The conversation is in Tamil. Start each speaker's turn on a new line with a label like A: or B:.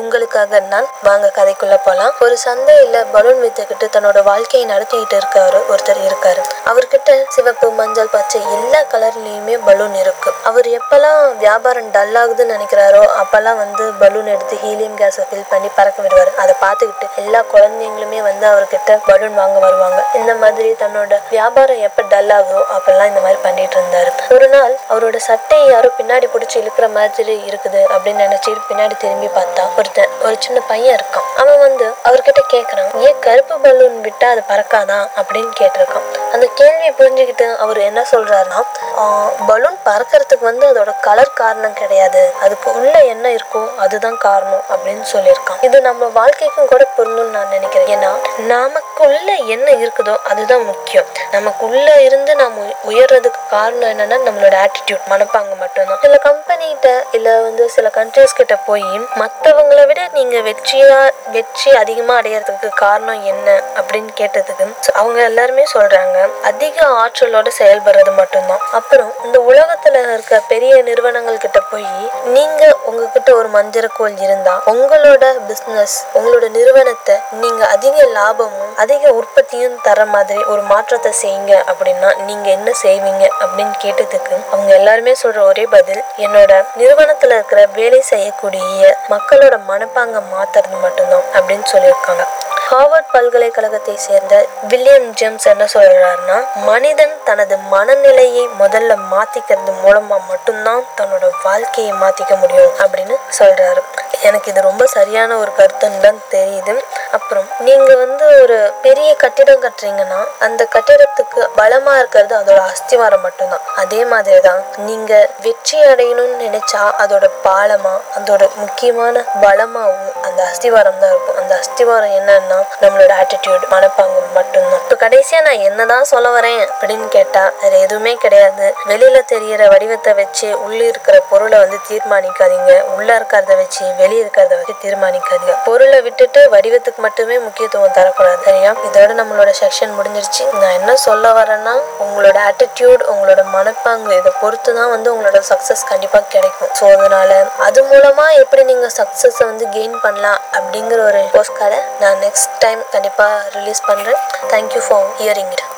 A: உங்களுக்காக நான் வாங்க கதைக்குள்ள போலாம். ஒரு சந்தையில பலூன் வித்துக்கிட்டு தன்னோட வாழ்க்கையை நடத்திக்கிட்டு இருக்காரு ஒருத்தர் இருக்காரு. அவர்கிட்ட சிவப்பு மஞ்சள் பச்சை எல்லா கலர்லயுமே பலூன் இருக்கு. அவர் எப்பெல்லாம் வியாபாரம் டல் ஆகுதுன்னு நினைக்கிறாரோ அப்பெல்லாம் வந்து பலூன் எடுத்து ஹீலியம் கேஸை ஃபில் பண்ணி பறக்க விடுவார். அதை பார்த்துக்கிட்டு எல்லா குழந்தைங்களுமே வந்து அவர்கிட்ட பலூன் வாங்க வருவாங்க. இந்த மாதிரி தன்னோட வியாபாரம் எப்ப டல் ஆகுதோ அப்பெல்லாம் இந்த மாதிரி பண்ணிட்டு இருந்தாரு. ஒரு நாள் அவரோட சட்டையை யாரோ பின்னாடி பிடிச்சி இழுக்கிற மாதிரி இருக்குது அப்படின்னு நினைச்சிட்டு பின்னாடி திரும்பி பார்த்தா ஒருத்தன் ஒரு சின்ன பையன் இருக்கான். அவன் வந்து அவர்கிட்ட கேக்குறான் ஏன் கருப்பு பலூன் விட்டா அது பறக்காதா? அப்படின்னு கேட்டிருக்கான். அந்த கேள்வியை புரிஞ்சுக்கிட்டு அவர் என்ன சொல்றாருன்னா பலூன் பறக்கிறதுக்கு வந்து அதோட கலர் காரணம் கிடையாது. அதுக்கு உள்ள என்ன இருக்கோ அதுதான் காரணம் அப்படின்னு சொல்லியிருக்கான். இது நம்ம வாழ்க்கைக்கும் கூட பொருந்தும்னு நான் நினைக்கிறேன். ஏன்னா நமக்குள்ள என்ன இருக்குதோ அதுதான் முக்கியம். நமக்குள்ள இருந்து நாம் உய- உயர்றதுக்கு காரணம் என்னன்னா நம்மளோட ஆட்டிடியூட் மனப்பாங்க மட்டும்தான். சில கம்பெனிகிட்ட இல்ல வந்து சில கண்ட்ரிஸ் கிட்ட போய் மற்றவங்களை விட நீங்க வெற்றியா வெற்றி அதிகமா அடையறதுக்கு காரணம் என்ன அப்படின்னு கேட்டதுக்கு அவங்க எல்லாருமே சொல்றாங்க. அதிக ஆற்றலோட செயல்படுறது மட்டும்தான். அப்புறம் இந்த உலகத்துல இருக்க பெரிய நிறுவனங்கள் கிட்ட போய் நீங்க உங்ககிட்ட ஒரு மஞ்சரக்கோல் இருந்தா உங்களோட பிசினஸ் உங்களோட நிறுவனத்தை நீங்க அதிக லாபமும் அதிக உற்பத்தியும் தர மாதிரி ஒரு மாற்றத்தை செய்யுங்க அப்படின்னா நீங்க என்ன செய்வீங்க அப்படின்னு கேட்டதுக்கு அவங்க எல்லாருமே சொல்ற ஒரே பதில் என்னோட நிறுவனத்துல இருக்கிற வேலை செய்யக்கூடிய மக்களோட மனப்பாங்க மாத்துறது மட்டும்தான் அப்படின்னு சொல்லியிருக்காங்க. ஹார்வர்ட் பல்கலைக்கழகத்தை சேர்ந்த வில்லியம் ஜேம்ஸ் என்ன சொல்றாருன்னா மனிதன் தனது மனநிலையை முதல்ல மாத்திக்கிறது மூலமா மட்டும்தான் தன்னோட வாழ்க்கையை மாத்திக்க முடியும் அப்படின்னு சொல்றாரு. எனக்கு இது ரொம்ப சரியான ஒரு கருத்துன்னு தான் தெரியுது. அப்புறம் நீங்கள் வந்து ஒரு பெரிய கட்டிடம் கட்டுறீங்கன்னா அந்த கட்டிடத்துக்கு பலமாக இருக்கிறது அதோட அஸ்திவாரம் மட்டும்தான். அதே மாதிரி தான் நீங்கள் வெற்றி அடையணும்னு நினைச்சா அதோட பாலமாக அதோட முக்கியமான பலமாகவும் அந்த அஸ்திவாரம் தான் இருக்கும். அந்த அஸ்திவாரம் என்னன்னா நம்மளோட ஆட்டிடியூட் மனப்பாங்கு மட்டும்தான். இப்போ கடைசியாக நான் என்னதான் சொல்ல வரேன் அப்படின்னு கேட்டால் வேறு எதுவுமே கிடையாது. வெளியில் தெரிகிற வடிவத்தை வச்சு உள்ளே இருக்கிற பொருளை வந்து தீர்மானிக்காதீங்க. உள்ளே இருக்கிறத வச்சு வெளியே இருக்கிறத வச்சு தீர்மானிக்காதீங்க. பொருளை விட்டுட்டு வடிவத்துக்கு மட்டுமே முக்கியத்துவம் தரக்கூடாது சரியா? இதோட நம்மளோட செக்ஷன் முடிஞ்சிருச்சு. நான் என்ன சொல்ல வரேன்னா உங்களோட ஆட்டிடியூட் உங்களோட மனப்பாங்கு இதை பொறுத்து தான் வந்து உங்களோட சக்சஸ் கண்டிப்பா கிடைக்கும். ஸோ அதனால அது மூலமா எப்படி நீங்க சக்சஸை வந்து கெயின் பண்ணலாம் அப்படிங்கிற ஒரு போஸ்ட் கார்டை நான் நெக்ஸ்ட் டைம் கண்டிப்பா ரிலீஸ் பண்றேன். Thank you for hearing it